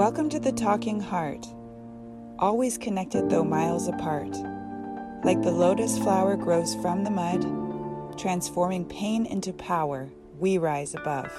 Welcome to the Talking Heart, always connected though miles apart. Like the lotus flower grows from the mud, transforming pain into power, we rise above.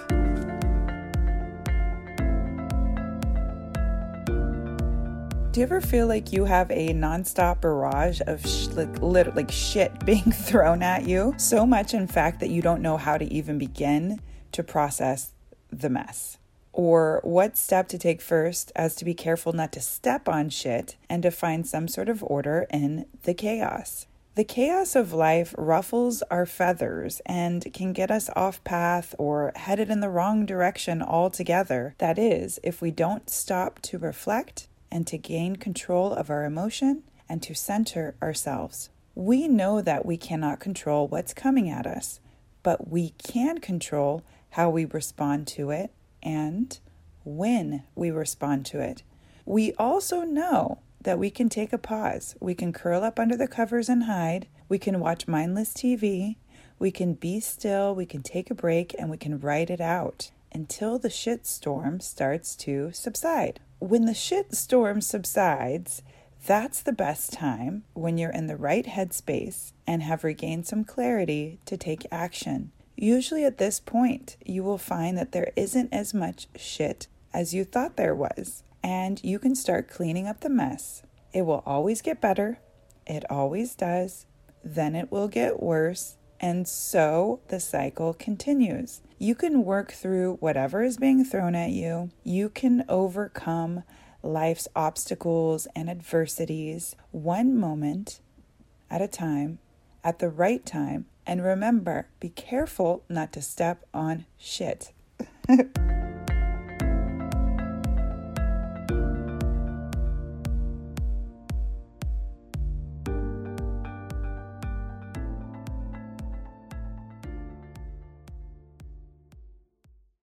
Do you ever feel like you have a nonstop barrage of sh- like, lit- like shit being thrown at you? So much, in fact, that you don't know how to even begin to process the mess. Or what step to take first, as to be careful not to step on shit and to find some sort of order in the chaos. The chaos of life ruffles our feathers and can get us off path or headed in the wrong direction altogether. That is, if we don't stop to reflect and to gain control of our emotion and to center ourselves. We know that we cannot control what's coming at us, but we can control how we respond to it and when we respond to it. We also know that we can take a pause. We can curl up under the covers and hide. We can watch mindless TV. We can be still. We can take a break and we can write it out until the shit storm starts to subside when the shit storm subsides, that's the best time when you're in the right headspace and have regained some clarity to take action. Usually, at this point, you will find that there isn't as much shit as you thought there was, and you can start cleaning up the mess. It will always get better, it always does, then it will get worse, and so the cycle continues. You can work through whatever is being thrown at you. You can overcome life's obstacles and adversities one moment at a time, at the right time. And remember, be careful not to step on shit.